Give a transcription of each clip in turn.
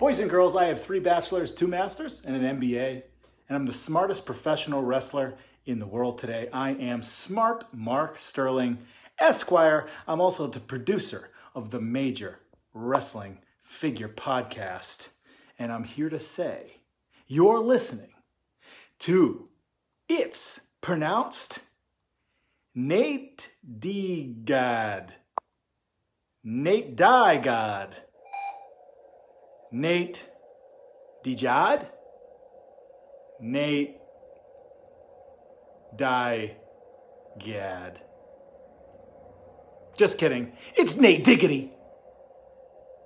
Boys and girls, I have three bachelors, two masters, and an MBA, and I'm the smartest professional wrestler in the world today. I am Smart Mark Sterling, Esquire. I'm also the producer of the Major Wrestling Figure Podcast, and I'm here to say you're listening to It's Pronounced Nate D. God. Nate Die God. Nate Dijad, Nate Die Gad. Just kidding. It's Nate Diggity.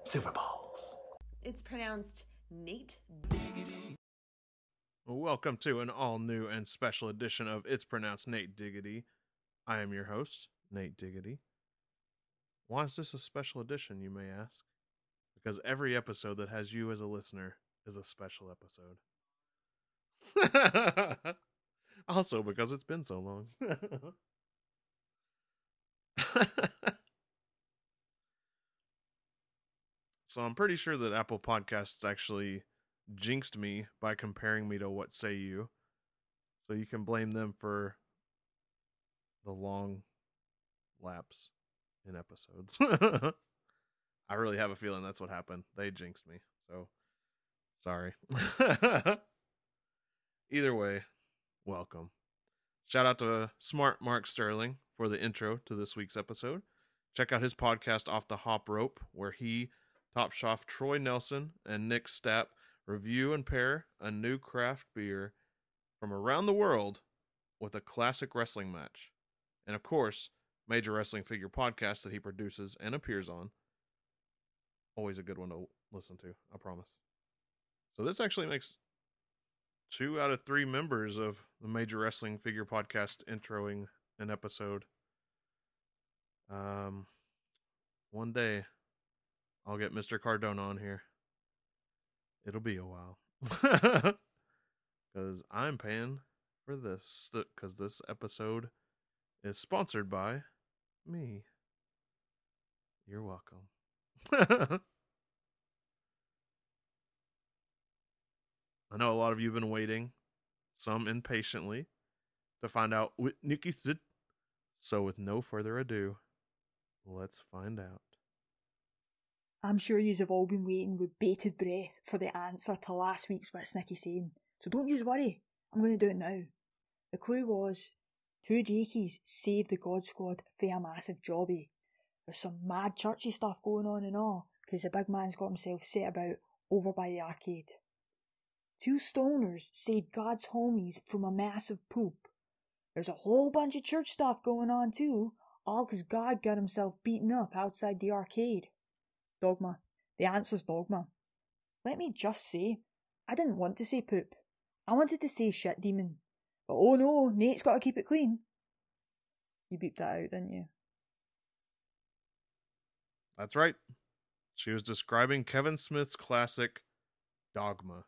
Silver balls. It's pronounced Nate. Diggity. Welcome to an all new and special edition of It's Pronounced Nate Diggity. I am your host, Nate Diggity. Why is this a special edition, you may ask? Because every episode that has you as a listener is a special episode. also, because it's been so long. so, I'm pretty sure that Apple Podcasts actually jinxed me by comparing me to What Say You. So, you can blame them for the long lapse in episodes. I really have a feeling that's what happened. They jinxed me. So sorry. Either way, welcome. Shout out to Smart Mark Sterling for the intro to this week's episode. Check out his podcast Off the Hop Rope, where he, Top Chef Troy Nelson, and Nick Stapp review and pair a new craft beer from around the world with a classic wrestling match. And of course, Major Wrestling Figure podcast that he produces and appears on. Always a good one to listen to, I promise. So this actually makes two out of three members of the Major Wrestling Figure podcast introing an episode. Um, one day I'll get Mr. Cardona on here. It'll be a while. Because I'm paying for this. Because this episode is sponsored by me. You're welcome. I know a lot of you have been waiting, some impatiently, to find out what Nikki said. So, with no further ado, let's find out. I'm sure yous have all been waiting with bated breath for the answer to last week's What's Nicky saying. So don't yous worry, I'm going to do it now. The clue was two Jakies saved the God Squad for a massive jobby. There's some mad churchy stuff going on and all, because the big man's got himself set about over by the arcade. Two stoners saved God's homies from a massive poop. There's a whole bunch of church stuff going on too, all 'cause God got himself beaten up outside the arcade. Dogma. The answer's dogma. Let me just say, I didn't want to say poop. I wanted to say shit demon. But oh no, Nate's got to keep it clean. You beeped that out, didn't you? That's right. She was describing Kevin Smith's classic Dogma.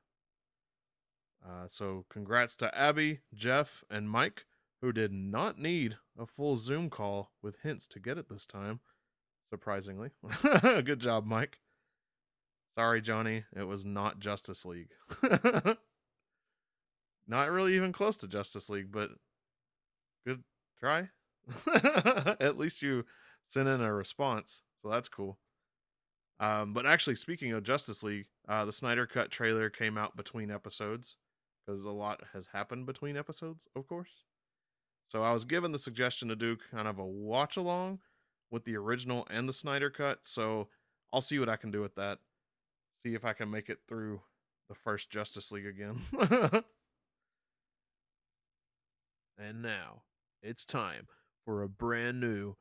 Uh, so, congrats to Abby, Jeff, and Mike, who did not need a full Zoom call with hints to get it this time, surprisingly. Good job, Mike. Sorry, Johnny, it was not Justice League. not really even close to Justice League, but good try. At least you sent in a response, so that's cool. Um, but actually, speaking of Justice League, uh, the Snyder Cut trailer came out between episodes because a lot has happened between episodes, of course. So I was given the suggestion to do kind of a watch along with the original and the Snyder Cut. So I'll see what I can do with that. See if I can make it through the first Justice League again. and now it's time for a brand new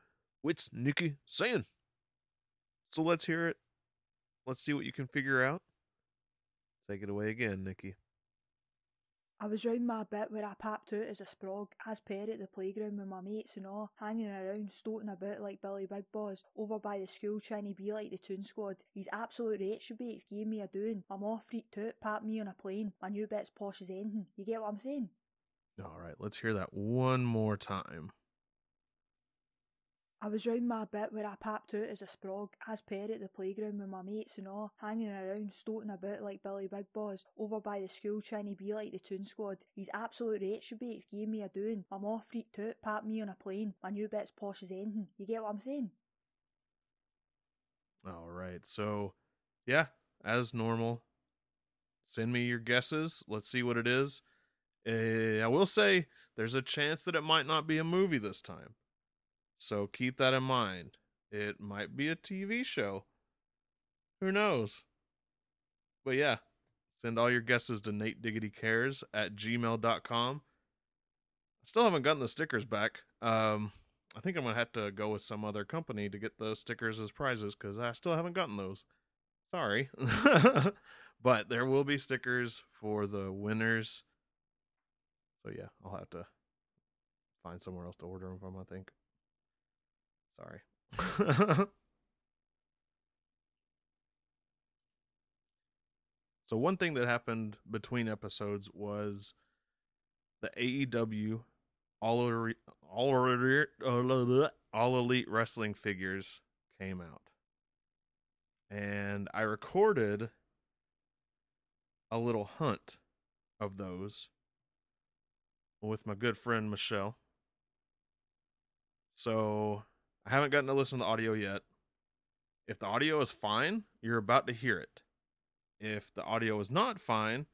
What's Nikki saying? So let's hear it. Let's see what you can figure out. Take it away again, Nikki. I was round my bit where I papped out as a sprog, as per at the playground with my mates and all, hanging around, stoating about like Billy Big Boss, over by the school trying to be like the Toon Squad. These absolute retrobates gave me a doing. I'm all freaked out, papped me on a plane. My new bit's posh as anything. You get what I'm saying? All right, let's hear that one more time. I was round my bit where I papped out as a sprog, as per at the playground with my mates and all, hanging around, stoating about like Billy Big Boss, over by the school trying to be like the Toon Squad. These absolute retrobates gave me a doing. I'm all freaked out, papped me on a plane. My new bit's posh as anything. You get what I'm saying? All right. So, yeah, as normal, send me your guesses. Let's see what it is. Uh, I will say there's a chance that it might not be a movie this time. So keep that in mind. It might be a TV show. Who knows? But yeah, send all your guesses to Nate at gmail.com. I still haven't gotten the stickers back. Um, I think I'm going to have to go with some other company to get the stickers as prizes because I still haven't gotten those. Sorry. but there will be stickers for the winners. So yeah, I'll have to find somewhere else to order them from, I think. Sorry. so one thing that happened between episodes was the AEW all all all elite wrestling figures came out. And I recorded a little hunt of those with my good friend Michelle. So I haven't gotten to listen to the audio yet. If the audio is fine, you're about to hear it. If the audio is not fine,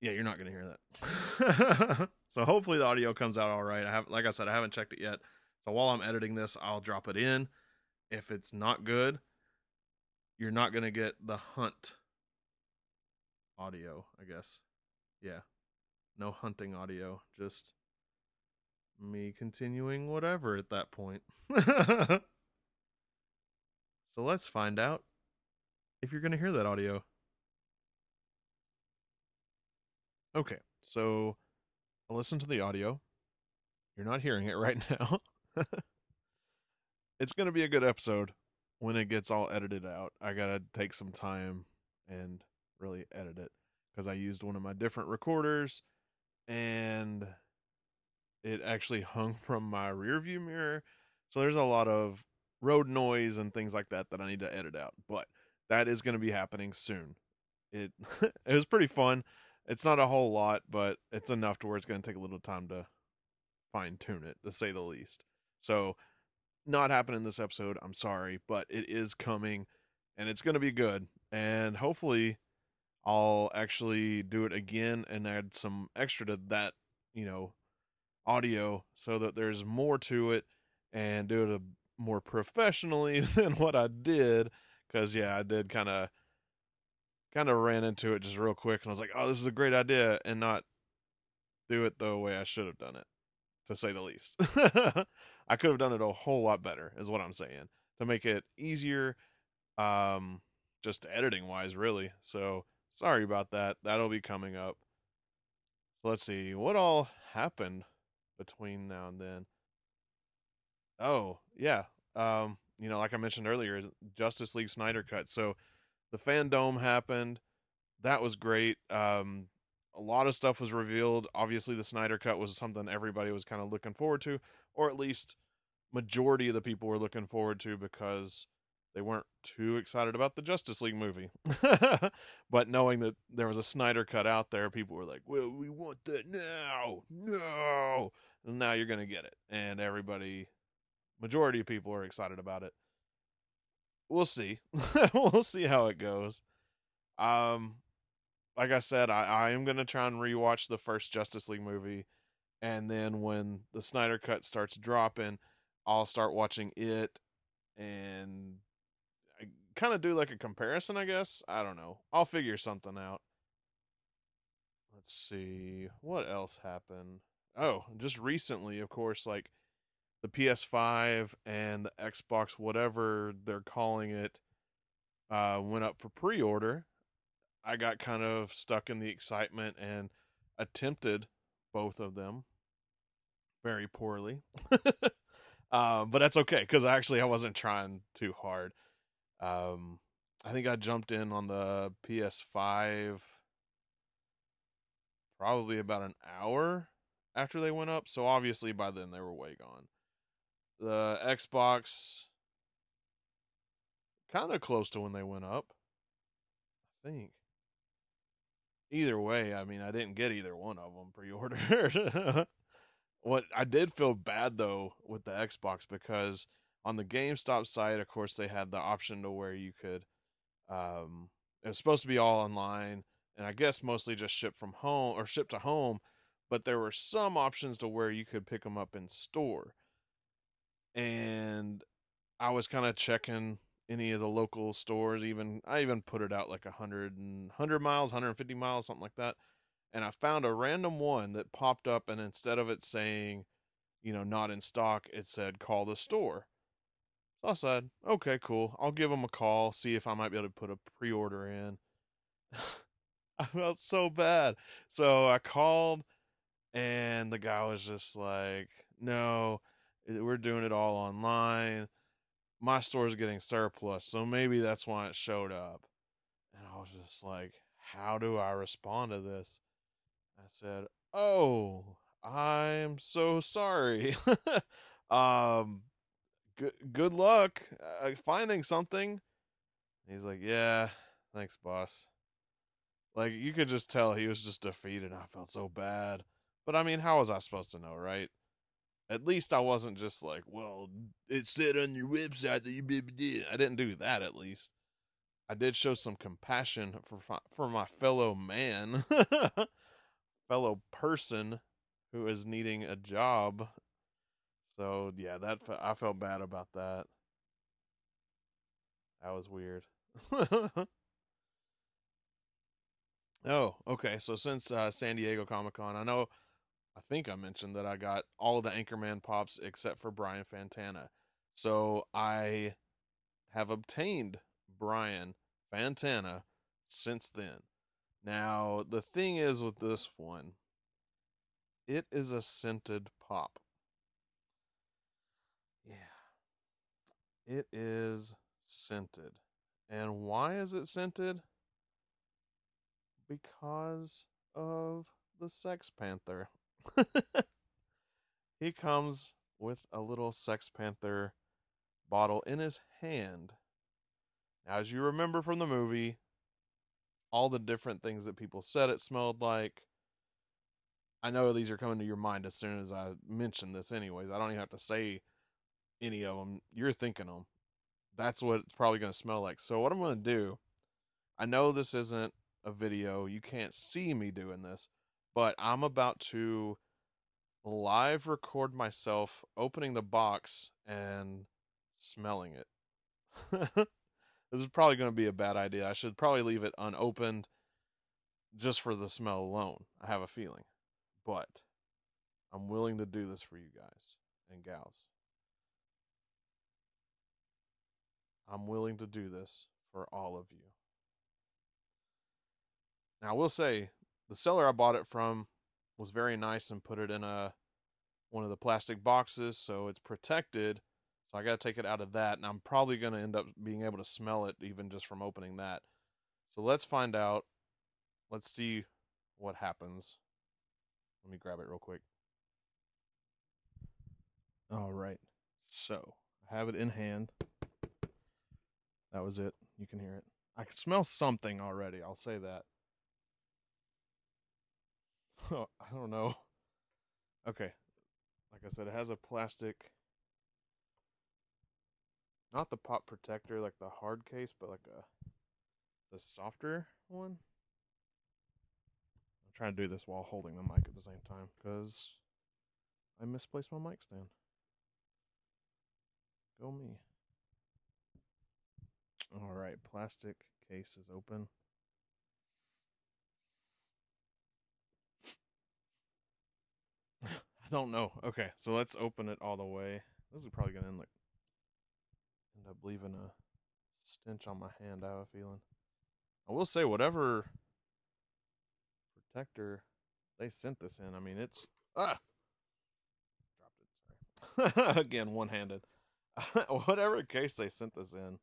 yeah, you're not going to hear that. so hopefully the audio comes out all right. I have like I said I haven't checked it yet. So while I'm editing this, I'll drop it in. If it's not good, you're not going to get the hunt audio, I guess. Yeah. No hunting audio, just me continuing whatever at that point. so let's find out if you're going to hear that audio. Okay, so listen to the audio. You're not hearing it right now. it's going to be a good episode when it gets all edited out. I got to take some time and really edit it because I used one of my different recorders and it actually hung from my rear view mirror. So there's a lot of road noise and things like that that I need to edit out. But that is going to be happening soon. It it was pretty fun. It's not a whole lot, but it's enough to where it's going to take a little time to fine tune it, to say the least. So, not happening this episode. I'm sorry, but it is coming, and it's going to be good. And hopefully, I'll actually do it again and add some extra to that, you know, audio so that there's more to it and do it more professionally than what I did. Because yeah, I did kind of kind of ran into it just real quick, and I was like, "Oh, this is a great idea," and not do it the way I should have done it, to say the least. I could have done it a whole lot better, is what I'm saying, to make it easier, um, just editing wise, really. So sorry about that. That'll be coming up. So let's see what all happened between now and then. Oh yeah, um, you know, like I mentioned earlier, Justice League Snyder Cut. So the FanDome happened. That was great. Um, a lot of stuff was revealed. Obviously, the Snyder Cut was something everybody was kind of looking forward to, or at least majority of the people were looking forward to because they weren't too excited about the Justice League movie. but knowing that there was a Snyder Cut out there, people were like, "Well, we want that now, no!" Now you're gonna get it, and everybody, majority of people are excited about it we'll see. we'll see how it goes. Um, like I said, I, I am gonna try and rewatch the first Justice League movie, and then when the Snyder Cut starts dropping, I'll start watching it, and I kind of do like a comparison. I guess I don't know. I'll figure something out. Let's see what else happened. Oh, just recently, of course, like the PS5 and the Xbox, whatever they're calling it, uh, went up for pre order. I got kind of stuck in the excitement and attempted both of them very poorly. um, but that's okay because actually I wasn't trying too hard. Um, I think I jumped in on the PS5 probably about an hour after they went up. So obviously by then they were way gone. The Xbox kind of close to when they went up. I think. Either way, I mean, I didn't get either one of them pre-ordered. what I did feel bad though with the Xbox because on the GameStop site, of course, they had the option to where you could. Um, it was supposed to be all online, and I guess mostly just ship from home or ship to home, but there were some options to where you could pick them up in store. And I was kind of checking any of the local stores. Even I even put it out like a hundred and hundred miles, 150 miles, something like that. And I found a random one that popped up, and instead of it saying, you know, not in stock, it said call the store. So I said, okay, cool. I'll give them a call, see if I might be able to put a pre order in. I felt so bad. So I called, and the guy was just like, no, we're doing it all online my store's getting surplus, so maybe that's why it showed up. And I was just like, how do I respond to this? I said, "Oh, I'm so sorry. um, good good luck uh, finding something." he's like, "Yeah, thanks, boss." Like you could just tell he was just defeated. I felt so bad. But I mean, how was I supposed to know, right? At least I wasn't just like, well, it said on your website that you did. I didn't do that. At least I did show some compassion for for my fellow man, fellow person who is needing a job. So yeah, that I felt bad about that. That was weird. oh, okay. So since uh, San Diego Comic Con, I know I think I mentioned that I got all the Anchorman pops except for Brian Fantana. So I have obtained Brian Fantana since then. Now, the thing is with this one, it is a scented pop. Yeah. It is scented. And why is it scented? Because of the Sex Panther. he comes with a little Sex Panther bottle in his hand. Now, as you remember from the movie, all the different things that people said it smelled like. I know these are coming to your mind as soon as I mention this, anyways. I don't even have to say any of them. You're thinking them. That's what it's probably going to smell like. So, what I'm going to do, I know this isn't a video. You can't see me doing this, but I'm about to live record myself opening the box and smelling it. this is probably going to be a bad idea. I should probably leave it unopened just for the smell alone. I have a feeling. But I'm willing to do this for you guys and gals. I'm willing to do this for all of you. Now, I will say the seller I bought it from was very nice and put it in a one of the plastic boxes so it's protected. So I got to take it out of that and I'm probably going to end up being able to smell it even just from opening that. So let's find out. Let's see what happens. Let me grab it real quick. All right. So, I have it in hand. That was it. You can hear it. I can smell something already. I'll say that. I don't know. Okay. Like I said, it has a plastic, not the pop protector, like the hard case, but like a the softer one. I'm trying to do this while holding the mic at the same time because I misplaced my mic stand. Go me. All right, plastic case is open. I don't know. Okay, so let's open it all the way. This is probably gonna end like end up leaving a stench on my hand. I have a feeling. I will say, whatever protector they sent this in. I mean, it's ah dropped it. Again, one handed. whatever case they sent this in.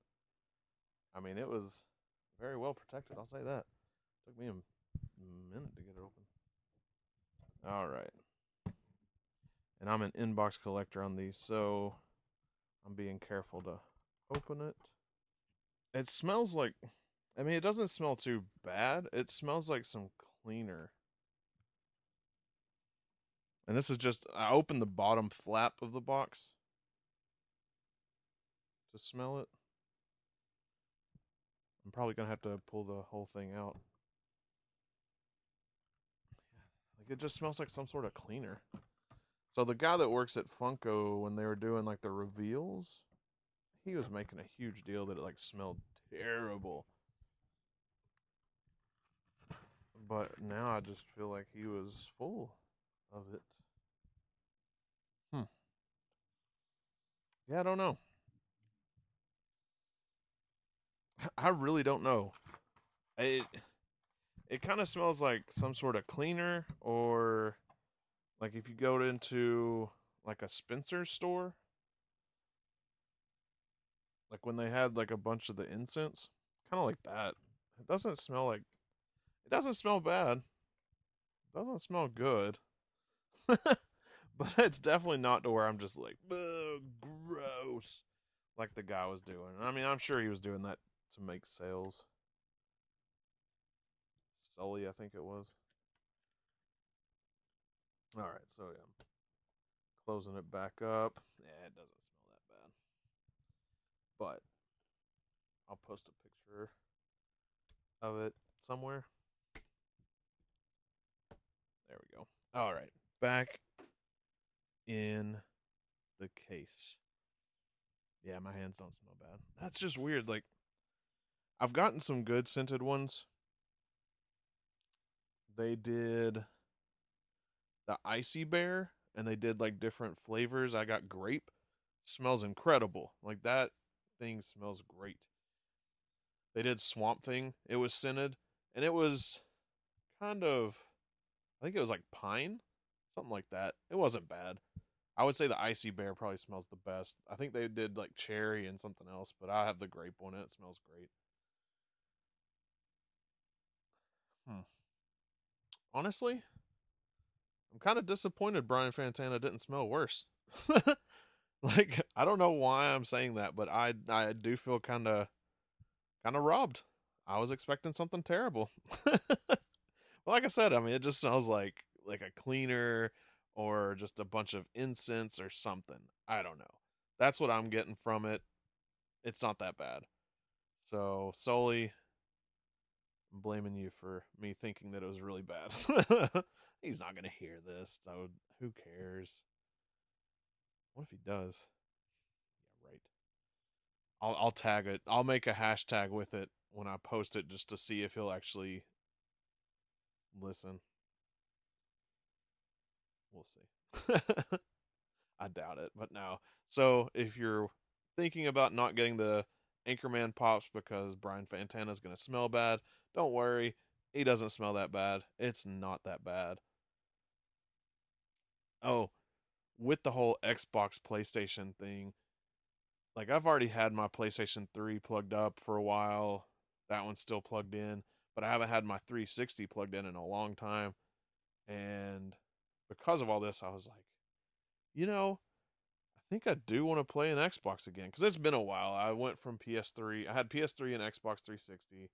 I mean, it was very well protected. I'll say that. Took me a minute to get it open. All right and I'm an inbox collector on these. So I'm being careful to open it. It smells like I mean, it doesn't smell too bad. It smells like some cleaner. And this is just I opened the bottom flap of the box to smell it. I'm probably going to have to pull the whole thing out. Like it just smells like some sort of cleaner. So the guy that works at Funko when they were doing like the reveals, he was making a huge deal that it like smelled terrible. But now I just feel like he was full of it. Hmm. Yeah, I don't know. I really don't know. It it kind of smells like some sort of cleaner or like if you go into like a Spencer store like when they had like a bunch of the incense, kind of like that. It doesn't smell like it doesn't smell bad. It doesn't smell good. but it's definitely not to where I'm just like, gross, like the guy was doing. I mean, I'm sure he was doing that to make sales. Sully, I think it was. All right, so yeah, closing it back up. Yeah, it doesn't smell that bad, but I'll post a picture of it somewhere. There we go. All right, back in the case. Yeah, my hands don't smell bad. That's just weird. Like, I've gotten some good scented ones. They did the ICEE bear and they did like different flavors. I got grape. Smells incredible. Like that thing smells great. They did swamp thing. It was scented and it was kind of I think it was like pine, something like that. It wasn't bad. I would say the ICEE bear probably smells the best. I think they did like cherry and something else, but I have the grape one. It smells great. Hmm. Honestly, kind of disappointed Brian Fantana didn't smell worse. like I don't know why I'm saying that, but I I do feel kind of kind of robbed. I was expecting something terrible. well, like I said, I mean, it just smells like like a cleaner or just a bunch of incense or something. I don't know. That's what I'm getting from it. It's not that bad. So, Sully I'm blaming you for me thinking that it was really bad. He's not to hear this, so who cares? What if he does? Yeah, right. I'll I'll tag it. I'll make a hashtag with it when I post it just to see if he'll actually listen. We'll see. I doubt it, but no. So if you're thinking about not getting the Anchorman pops because Brian Fantana is going to smell bad, don't worry. He doesn't smell that bad. It's not that bad. Oh, with the whole Xbox PlayStation thing, like I've already had my PlayStation 3 plugged up for a while. That one's still plugged in, but I haven't had my 360 plugged in in a long time. And because of all this, I was like, you know, I think I do want to play an Xbox again because it's been a while. I went from PS3, I had PS3 and Xbox 360,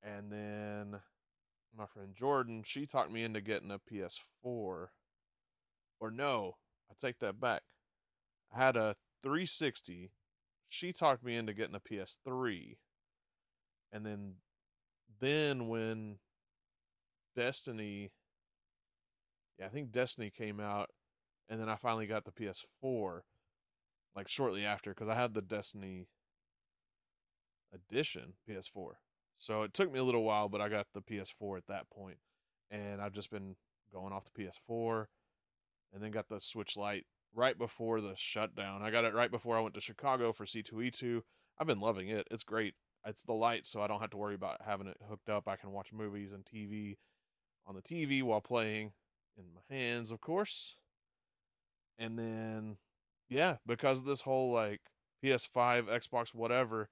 and then my friend Jordan, she talked me into getting a PS4. Or no, I take that back. I had a 360. She talked me into getting a PS3. And then then when Destiny yeah, I think Destiny came out and then I finally got the PS4 like shortly after cuz I had the Destiny edition PS4. So it took me a little while, but I got the PS4 at that point, and I've just been going off the PS4, and then got the Switch Lite right before the shutdown. I got it right before I went to Chicago for C2E2. I've been loving it. It's great. It's the light, so I don't have to worry about having it hooked up. I can watch movies and TV on the TV while playing in my hands, of course. And then, yeah, because of this whole like PS5, Xbox, whatever,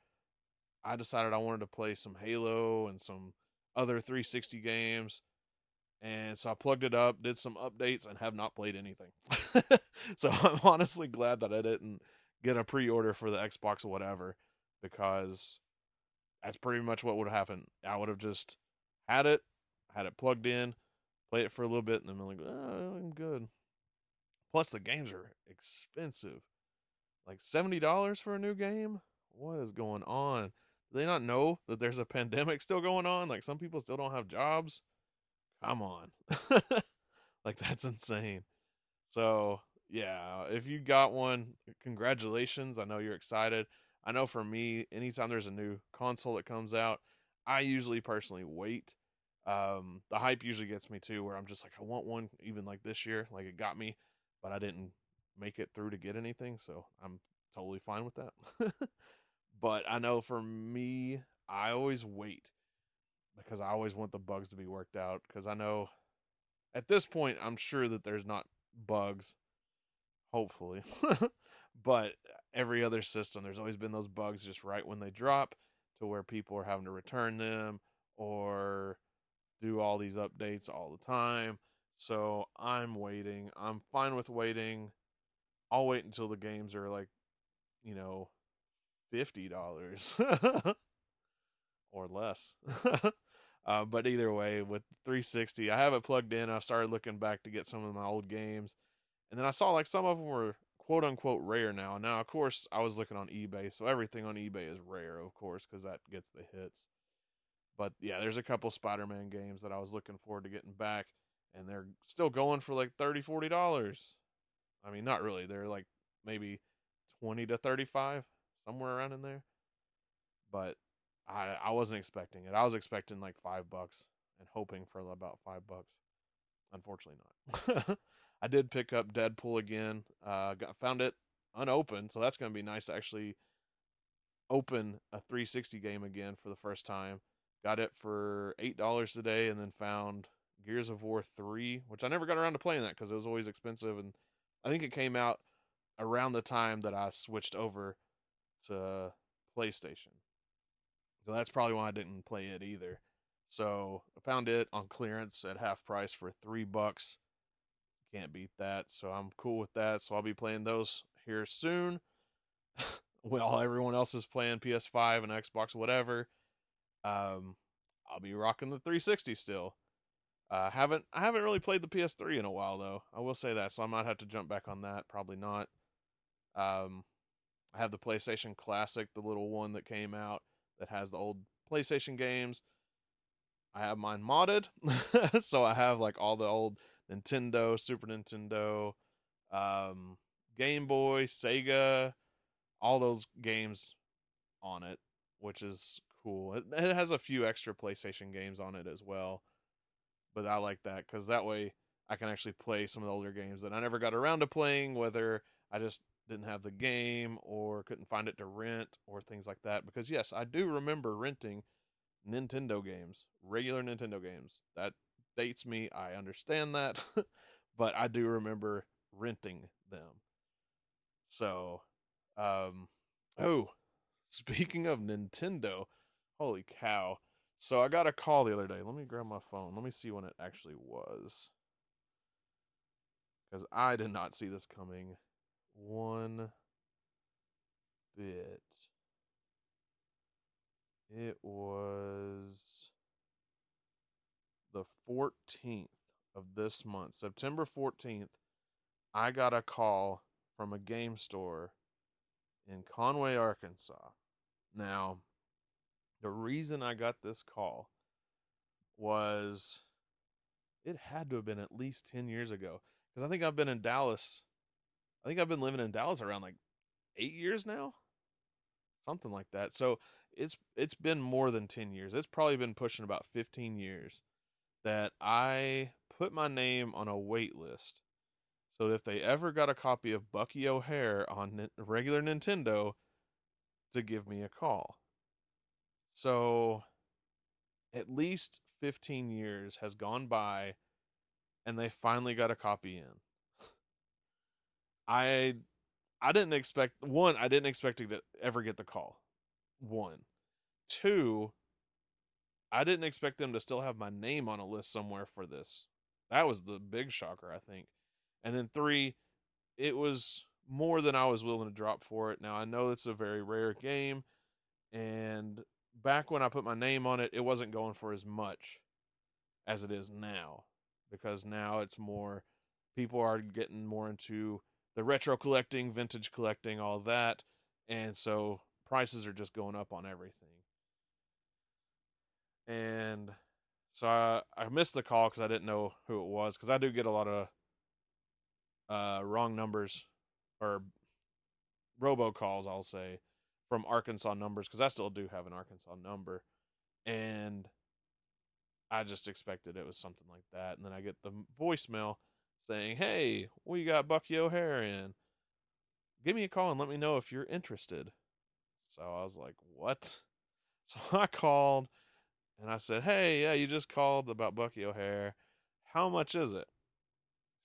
I decided I wanted to play some Halo and some other 360 games. And so I plugged it up, did some updates, and have not played anything. so I'm honestly glad that I didn't get a pre-order for the Xbox or whatever because that's pretty much what would have happened. I would have just had it, had it plugged in, played it for a little bit, and then I'm like, oh, I'm good. Plus, the games are expensive, like seventy dollars for a new game. What is going on? Do they not know that there's a pandemic still going on? Like some people still don't have jobs. Come on, like that's insane. So yeah, if you got one, congratulations. I know you're excited. I know for me, anytime there's a new console that comes out, I usually personally wait. Um, the hype usually gets me too, where I'm just like, I want one, even like this year, like it got me, but I didn't make it through to get anything, so I'm totally fine with that. but I know for me, I always wait because I always want the bugs to be worked out because I know at this point I'm sure that there's not bugs hopefully but every other system there's always been those bugs just right when they drop to where people are having to return them or do all these updates all the time. So i'm waiting. I'm fine with waiting. I'll wait until the games are like you know $50 or less uh, but either way with 360 i have it plugged in i started looking back to get some of my old games and then i saw like some of them were quote unquote rare now. Now, of course, I was looking on eBay, so everything on eBay is rare, of course, because that gets the hits. But yeah, there's a couple Spider Man games that I was looking forward to getting back, and they're still going for like 30 $40. I mean, not really. They're like maybe 20 to 35 somewhere around in there. But I I wasn't expecting it. I was expecting like 5 bucks and hoping for about 5 bucks. Unfortunately not. I did pick up Deadpool again. Uh, got, found it unopened, so that's to be nice to actually open a 360 game again for the first time. Got it for eight dollars today, and then found Gears of War three, which I never got around to playing that because it was always expensive, and I think it came out around the time that I switched over to PlayStation. So that's probably why I didn't play it either. So I found it on clearance at half price for three bucks. Can't beat that. So I'm cool with that. So I'll be playing those here soon. While everyone else is playing PS5 and Xbox, whatever. Um, I'll be rocking the 360 still. Uh, haven't I haven't really played the PS3 in a while though. I will say that, so I might have to jump back on that. Probably not. Um, I have the PlayStation Classic, the little one that came out that has the old PlayStation games. I have mine modded, so I have like all the old Nintendo, Super Nintendo, um, Game Boy, Sega, all those games on it, which is cool. It, it has a few extra PlayStation games on it as well, but I like that because that way I can actually play some of the older games that I never got around to playing, whether I just didn't have the game or couldn't find it to rent or things like that. Because yes, I do remember renting Nintendo games, regular Nintendo games. That dates me. I understand that, but I do remember renting them. So, um, oh, speaking of Nintendo, holy cow. So I got a call the other day. Let me grab my phone. Let me see when it actually was. Because I did not see this coming one bit. It was the 14th of this month, September 14th, I got a call from a game store in Conway, Arkansas. Now, the reason I got this call was it had to have been at least 10 years ago because I think I've been in Dallas. I think I've been living in Dallas around like 8 years now. Something like that. So, it's it's been more than 10 years. It's probably been pushing about 15 years that I put my name on a wait list so if they ever got a copy of Bucky O'Hare on regular Nintendo, to give me a call. So at least 15 years has gone by and they finally got a copy in. I I didn't expect one, I didn't expect to ever get the call. One. Two, I didn't expect them to still have my name on a list somewhere for this. That was the big shocker, I think. And then three, it was more than I was willing to drop for it. Now I know it's a very rare game, and back when I put my name on it, it wasn't going for as much as it is now because now it's more people are getting more into the retro collecting, vintage collecting, all that, and so prices are just going up on everything. And so I, I missed the call because I didn't know who it was because I do get a lot of uh, wrong numbers or robocalls, I'll say, from Arkansas numbers because I still do have an Arkansas number, and I just expected it was something like that, and then I get the voicemail saying, "Hey, we got Bucky O'Hare in. Give me a call and let me know if you're interested." So I was like, "What?" So I called and I said, "Hey, yeah, you just called about Bucky O'Hare. How much is it?"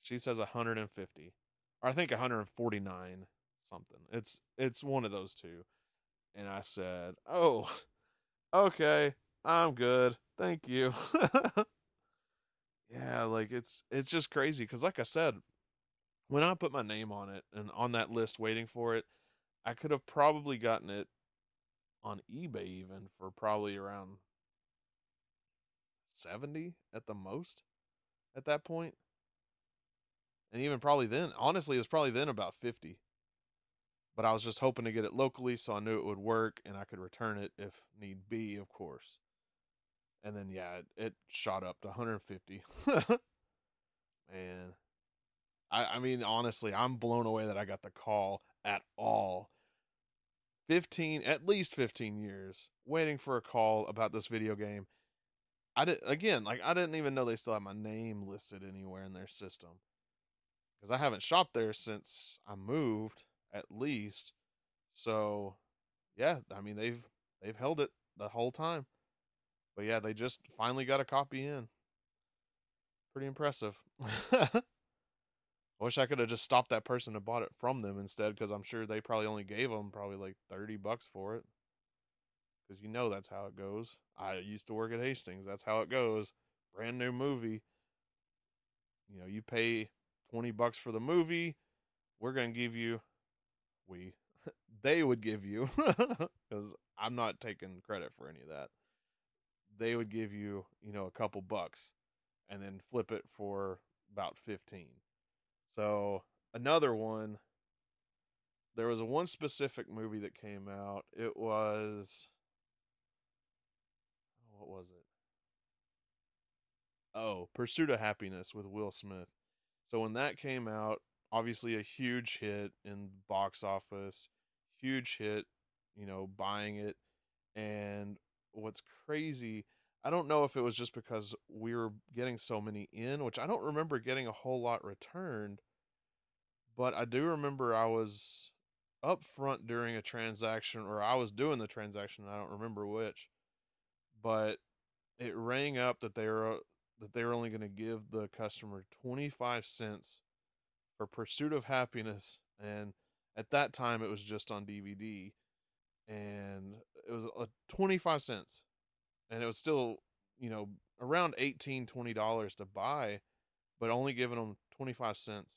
She says 150, or I think 149 something. It's it's one of those two. And I said, "Oh, okay, I'm good. Thank you." yeah, like it's it's just crazy cuz like I said, when I put my name on it and on that list waiting for it, I could have probably gotten it on eBay even for probably around 70 at the most at that point. And even probably then, honestly, it was probably then about 50. But I was just hoping to get it locally so I knew it would work and I could return it if need be, of course. And then, yeah, it, it shot up to 150. Man. I, I mean, honestly, I'm blown away that I got the call at all. 15, at least 15 years waiting for a call about this video game I did again, like I didn't even know they still had my name listed anywhere in their system because I haven't shopped there since I moved, at least. So, yeah, I mean they've they've held it the whole time, but yeah, they just finally got a copy in. Pretty impressive. I wish I could have just stopped that person and bought it from them instead, because I'm sure they probably only gave them probably like thirty bucks for it because you know that's how it goes. I used to work at Hastings. That's how it goes. Brand new movie. You know, you pay 20 bucks for the movie. We're going to give you, we, they would give you, because I'm not taking credit for any of that. They would give you, you know, a couple bucks and then flip it for about 15. So another one, there was a one specific movie that came out. It was what was it? Oh, Pursuit of Happiness with Will Smith. So when that came out, obviously a huge hit in box office, huge hit, you know, buying it. And what's crazy, I don't know if it was just because we were getting so many in, which I don't remember getting a whole lot returned, but I do remember I was up front during a transaction or I was doing the transaction, I don't remember which but it rang up that they were uh, that they were only going to give the customer 25 cents for Pursuit of Happiness and at that time it was just on DVD and it was a 25 cents and it was still you know around 18 20 dollars to buy but only giving them 25 cents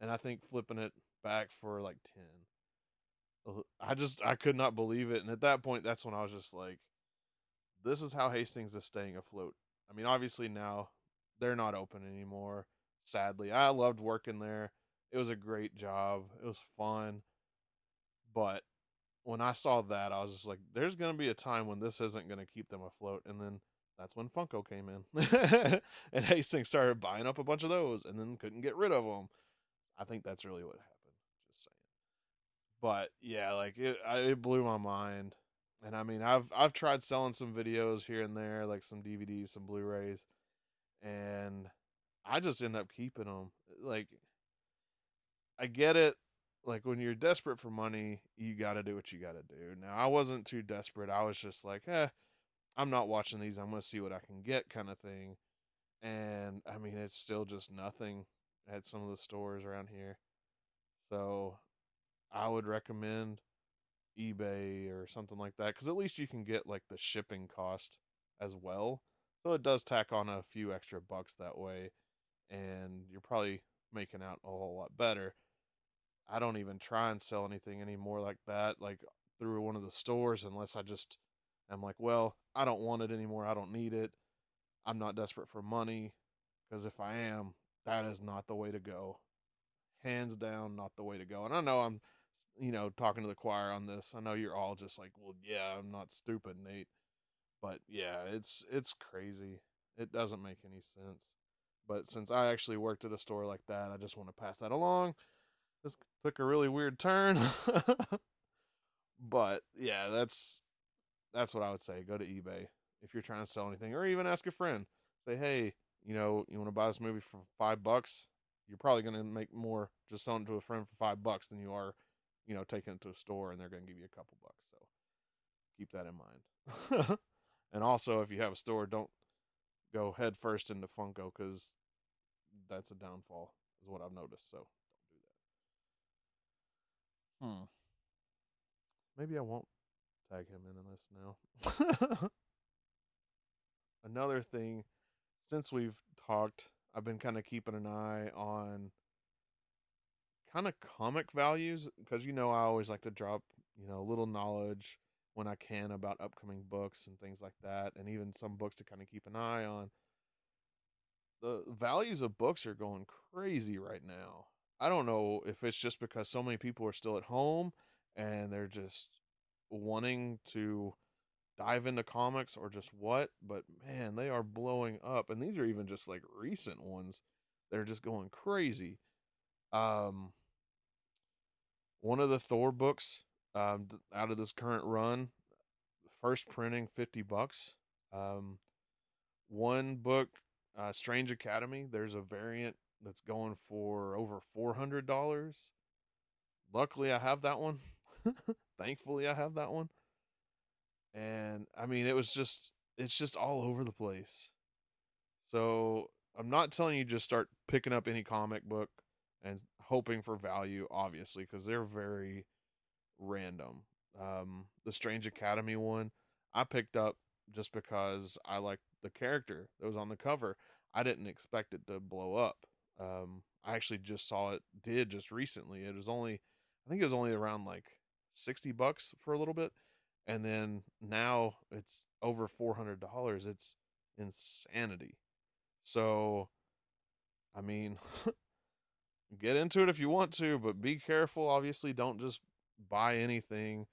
and I think flipping it back for like 10 uh, I just I could not believe it and at that point that's when I was just like this is how Hastings is staying afloat. I mean, obviously now they're not open anymore. Sadly, I loved working there. It was a great job. It was fun. But when I saw that, I was just like, there's going to be a time when this isn't going to keep them afloat. And then that's when Funko came in. and Hastings started buying up a bunch of those and then couldn't get rid of them. I think that's really what happened. Just saying. But yeah, like it, it blew my mind. And I mean, I've I've tried selling some videos here and there, like some DVDs, some Blu-rays, and I just end up keeping them. Like, I get it. Like when you're desperate for money, you got to do what you got to do. Now, I wasn't too desperate. I was just like, eh, I'm not watching these. I'm gonna see what I can get, kind of thing. And I mean, it's still just nothing at some of the stores around here. So, I would recommend eBay or something like that because at least you can get like the shipping cost as well. So it does tack on a few extra bucks that way, and you're probably making out a whole lot better. I don't even try and sell anything anymore like that, like through one of the stores, unless I just am like, well, I don't want it anymore. I don't need it. I'm not desperate for money. Because if I am, that is not the way to go. Hands down, not the way to go. And I know I'm, you know, talking to the choir on this. I know you're all just like, well, yeah, I'm not stupid, Nate. But yeah, it's it's crazy. It doesn't make any sense. But since I actually worked at a store like that, I just want to pass that along. This took a really weird turn. but yeah, that's that's what I would say. Go to eBay if you're trying to sell anything, or even ask a friend. Say, hey, you know, you want to buy this movie for five bucks? You're probably going to make more just selling it to a friend for five bucks than you are, you know, taking it to a store and they're going to give you a couple bucks. So keep that in mind. and also, if you have a store, don't go head first into Funko because that's a downfall, is what I've noticed. So. Hmm. Maybe I won't tag him in this now. Another thing, since we've talked, I've been kind of keeping an eye on kind of comic values because you know I always like to drop you know a little knowledge when I can about upcoming books and things like that, and even some books to kind of keep an eye on. The values of books are going crazy right now. I don't know if it's just because so many people are still at home and they're just wanting to dive into comics or just what, but man, they are blowing up. And these are even just like recent ones. They're just going crazy. Um one of the Thor books um out of this current run, first printing 50 bucks. Um one book uh Strange Academy, there's a variant that's going for over $400. Luckily I have that one. Thankfully I have that one and I mean it was just it's just all over the place. So I'm not telling you just start picking up any comic book and hoping for value, obviously, because they're very random. Um, the Strange Academy one I picked up just because I liked the character that was on the cover. I didn't expect it to blow up. Um, I actually just saw it did just recently. It was only, I think it was only around like 60 bucks for a little bit and then now it's over four hundred dollars. It's insanity. So, I mean, get into it if you want to, but be careful. Obviously, don't just buy anything,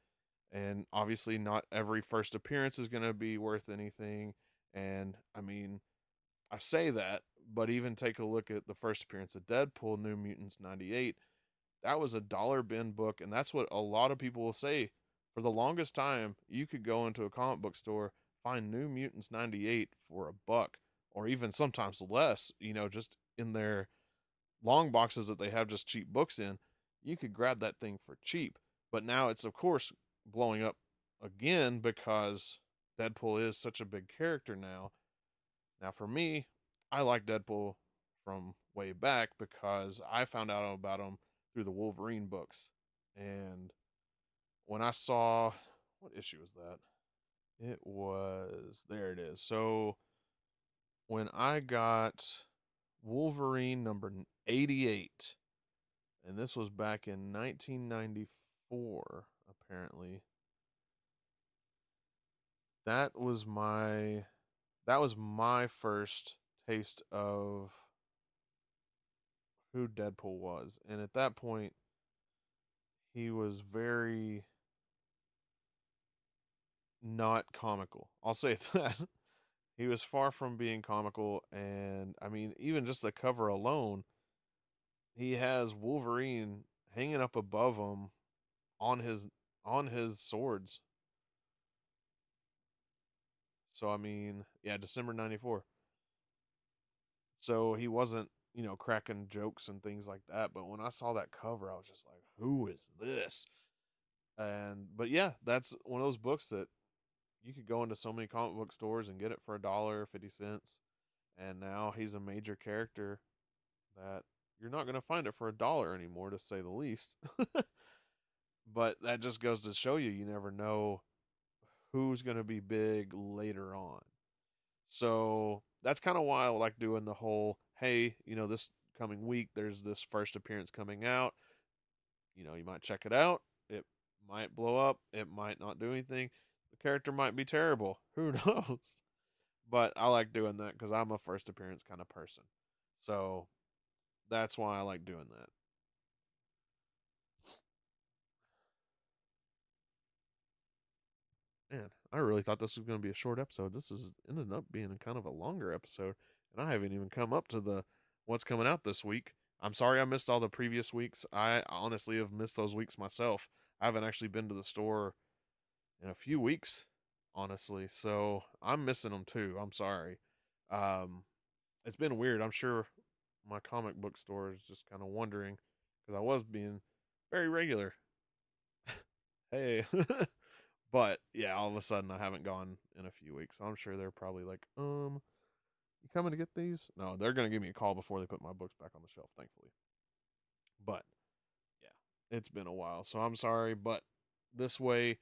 and obviously, not every first appearance is going to be worth anything. And I mean, I say that, but even take a look at the first appearance of Deadpool, New Mutants '98. That was a dollar bin book, and that's what a lot of people will say for the longest time, you could go into a comic book store, find New Mutants 98 for a buck, or even sometimes less, you know, just in their long boxes that they have just cheap books in. You could grab that thing for cheap. But now it's, of course, blowing up again because Deadpool is such a big character now. Now, for me, I like Deadpool from way back because I found out about him through the Wolverine books. And when I saw what issue was that? It was there it is. So when I got Wolverine number 88 and this was back in 1994 apparently. That was my that was my first taste of who Deadpool was. And at that point he was very not comical. I'll say that. he was far from being comical and I mean even just the cover alone he has Wolverine hanging up above him on his on his swords. So I mean, yeah, December 94. So he wasn't, you know, cracking jokes and things like that, but when I saw that cover I was just like, "Who is this?" And but yeah, that's one of those books that you could go into so many comic book stores and get it for a dollar fifty cents and now he's a major character that you're not going to find it for a dollar anymore to say the least but that just goes to show you you never know who's going to be big later on so that's kind of why i like doing the whole hey you know this coming week there's this first appearance coming out you know, you might check it out. It might blow up. It might not do anything. The character might be terrible. Who knows? But I like doing that because I'm a first appearance kind of person. So that's why I like doing that. Man, I really thought this was going to be a short episode. This is ended up being kind of a longer episode, and I haven't even come up to the what's coming out this week. I'm sorry I missed all the previous weeks. I honestly have missed those weeks myself. I haven't actually been to the store in a few weeks, honestly. So I'm missing them too. I'm sorry. Um, it's been weird. I'm sure my comic book store is just kind of wondering because I was being very regular. hey. but yeah, all of a sudden I haven't gone in a few weeks. So I'm sure they're probably like, um, you coming to get these? No, they're gonna give me a call before they put my books back on the shelf, thankfully. But yeah, it's been a while, so I'm sorry. But this way,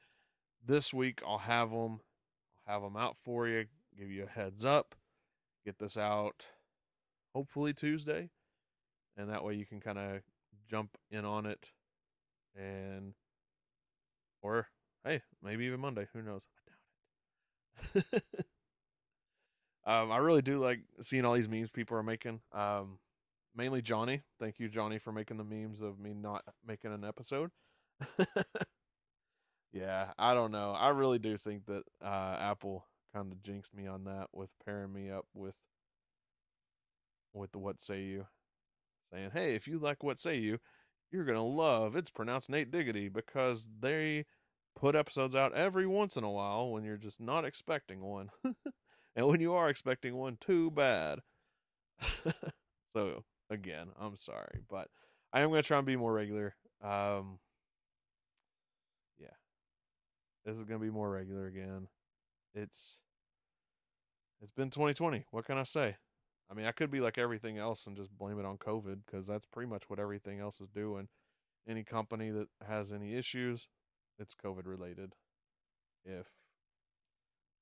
this week I'll have them. I'll have them out for you. Give you a heads up. Get this out, hopefully Tuesday, and that way you can kind of jump in on it, and or hey, maybe even Monday. Who knows? I doubt it. Um, I really do like seeing all these memes people are making. Um, mainly Johnny. Thank you, Johnny, for making the memes of me not making an episode. yeah, I don't know. I really do think that uh, Apple kind of jinxed me on that with pairing me up with with the What Say You, saying, "Hey, if you like What Say You, you're gonna love it's pronounced Nate Diggity because they put episodes out every once in a while when you're just not expecting one." And when you are expecting one, too bad. so again, I'm sorry, but I am going to try and be more regular. Um, yeah, this is going to be more regular again. It's it's been 2020. What can I say? I mean, I could be like everything else and just blame it on COVID because that's pretty much what everything else is doing. Any company that has any issues, it's COVID related. If,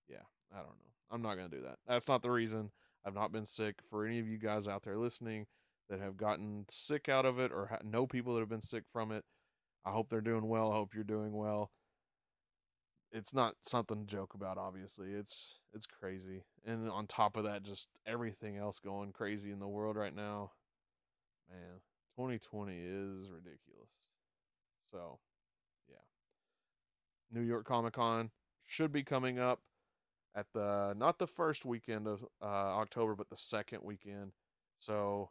yeah, I don't know. I'm not going to do that. That's not the reason. I've not been sick. For any of you guys out there listening that have gotten sick out of it or ha- know people that have been sick from it, I hope they're doing well. I hope you're doing well. It's not something to joke about, obviously. It's it's crazy. And on top of that, just everything else going crazy in the world right now. Man, 2020 is ridiculous. So, yeah. New York Comic Con should be coming up at the not the first weekend of uh, October, but the second weekend. So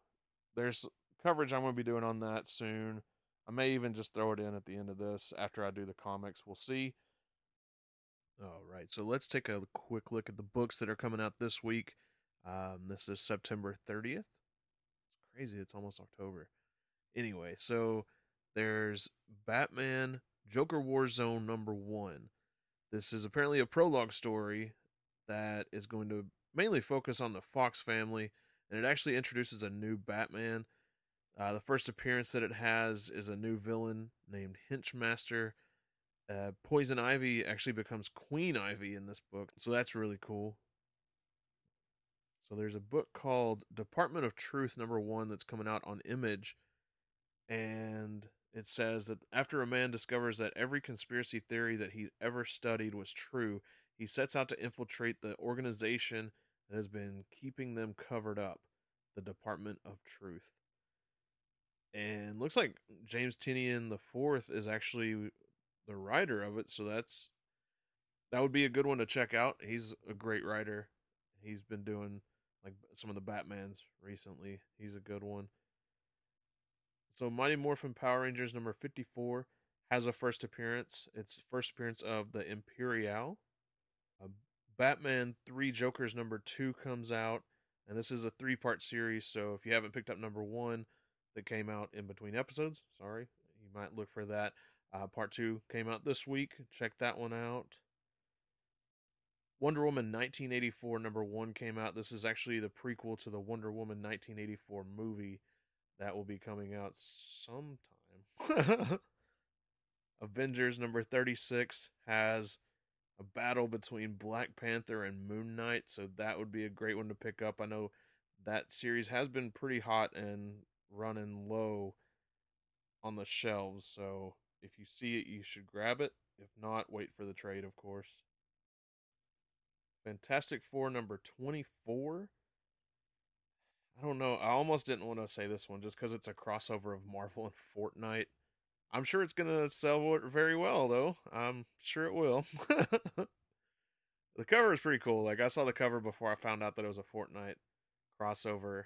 there's coverage I'm going to be doing on that soon. I may even just throw it in at the end of this after I do the comics. We'll see. All right, so let's take a quick look at the books that are coming out this week. Um, this is September 30th. It's crazy, it's almost October. Anyway, so there's Batman Joker Warzone number one. This is apparently a prologue story that is going to mainly focus on the Fox family, and it actually introduces a new Batman. Uh, the first appearance that it has is a new villain named Henchmaster. Uh, Poison Ivy actually becomes Queen Ivy in this book, so that's really cool. So there's a book called Department of Truth number one that's coming out on Image, and it says that after a man discovers that every conspiracy theory that he ever studied was true, he sets out to infiltrate the organization that has been keeping them covered up, the Department of Truth. And looks like James Tynion the Fourth is actually the writer of it, so that's that would be a good one to check out. He's a great writer. He's been doing like some of the Batmans recently. He's a good one. So Mighty Morphin Power Rangers number 54 has a first appearance. It's first appearance of the Imperial. Uh, Batman 3 Jokers number 2 comes out, and this is a three part series. So if you haven't picked up number 1 that came out in between episodes, sorry, you might look for that. Uh, part 2 came out this week. Check that one out. Wonder Woman 1984 number 1 came out. This is actually the prequel to the Wonder Woman 1984 movie that will be coming out sometime. Avengers number 36 has a battle between Black Panther and Moon Knight, so that would be a great one to pick up. I know that series has been pretty hot and running low on the shelves. So if you see it, you should grab it. If not, wait for the trade, of course. Fantastic Four number 24. I don't know. I almost didn't want to say this one just because it's a crossover of Marvel and Fortnite. I'm sure it's to sell very well, though. I'm sure it will. the cover is pretty cool. Like, I saw the cover before I found out that it was a Fortnite crossover.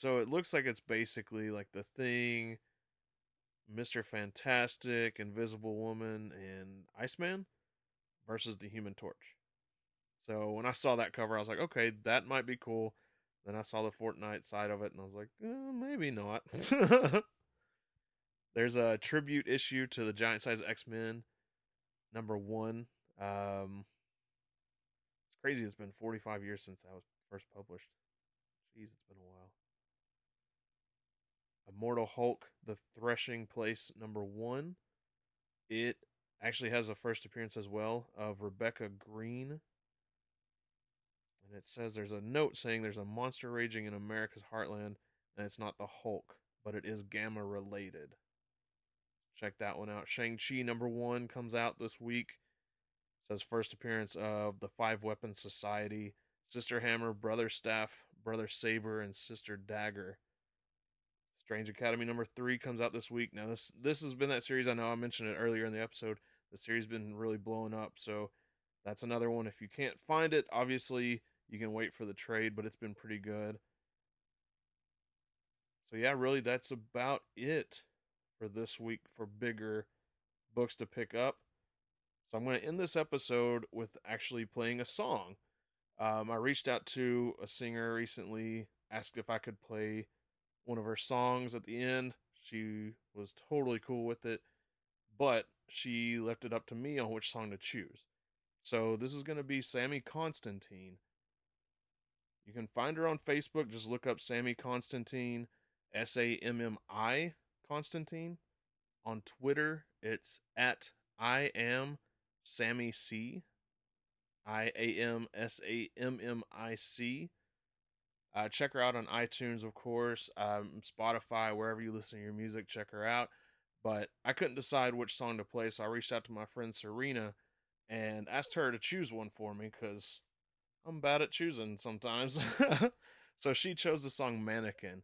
So it looks like it's basically like the thing, Mr. Fantastic, Invisible Woman, and Iceman versus the Human Torch. So when I saw that cover, I was like, okay, that might be cool. Then I saw the Fortnite side of it, and I was like, eh, maybe not. There's a tribute issue to the Giant Size X Men, number one. Um, it's crazy. It's been 45 years since that was first published. Jeez, it's been a while. Immortal Hulk, The Threshing Place, number one. It actually has a first appearance as well of Rebecca Green. And it says there's a note saying there's a monster raging in America's heartland, and it's not the Hulk, but it is Gamma related. Check that one out. Shang-Chi number one comes out this week. It says first appearance of the Five Weapon Society, Sister Hammer, Brother Staff, Brother Saber, and Sister Dagger. Strange Academy number three comes out this week. Now this this has been that series. I know I mentioned it earlier in the episode. The series been really blowing up, so that's another one. If you can't find it, obviously you can wait for the trade, but it's been pretty good. So yeah, really that's about it for this week for bigger books to pick up. So I'm going to end this episode with actually playing a song. Um, I reached out to a singer recently, asked if I could play one of her songs at the end. She was totally cool with it, but she left it up to me on which song to choose. So this is going to be Sammi Constantine. You can find her on Facebook. Just look up Sammi Constantine, S A M M I Constantine. On Twitter, it's at I am Sammi C. I A M S A M M I C. Uh, check her out on iTunes, of course, um, Spotify, wherever you listen to your music. Check her out. But I couldn't decide which song to play, so I reached out to my friend Serena and asked her to choose one for me because I'm bad at choosing sometimes. so she chose the song Mannequin.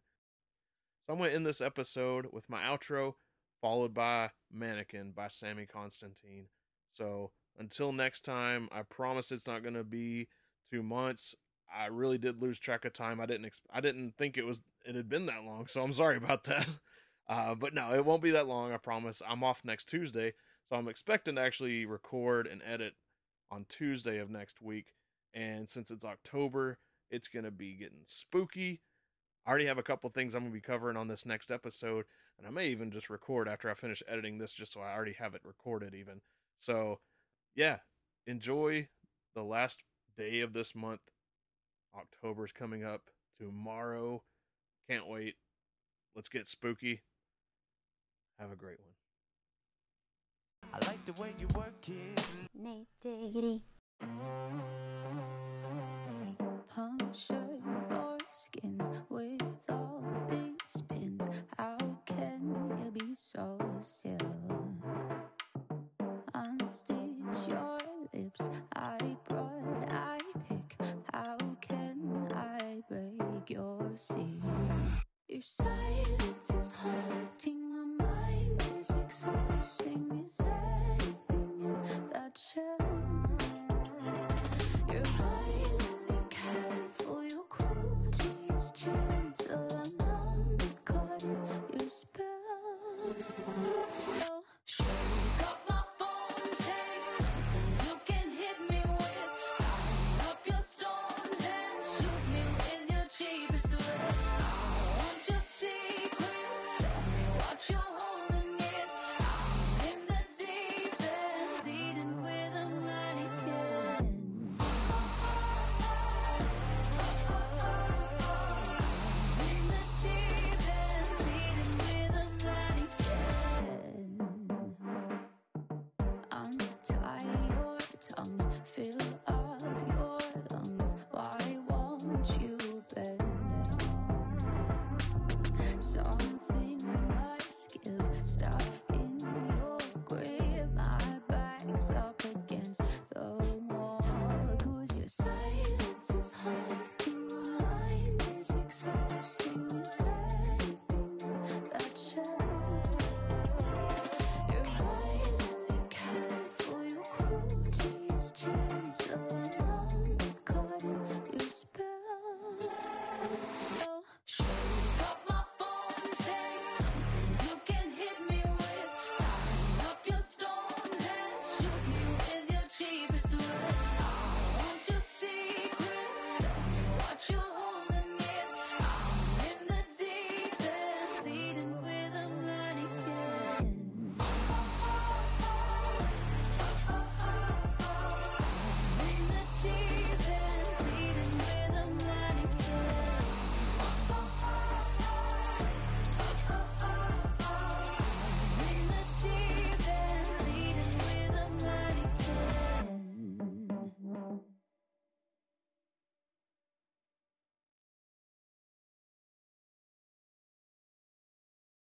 So I'm going to end this episode with my outro, followed by Mannequin by Sammi Constantine. So until next time, I promise it's not going to be two months. I really did lose track of time. I didn't exp- I didn't think it was it had been that long, so I'm sorry about that. Uh, but no, it won't be that long. I promise. I'm off next Tuesday, so I'm expecting to actually record and edit on Tuesday of next week. And since it's October, it's gonna be getting spooky. I already have a couple things I'm gonna be covering on this next episode, and I may even just record after I finish editing this, just so I already have it recorded. Even so, yeah, enjoy the last day of this month October's coming up tomorrow. Can't wait. Let's get spooky. Have a great one. I like the way you work it. Nate Diggity. Puncture your skin with all these spins. How can you be so still? Unstitch your lips. I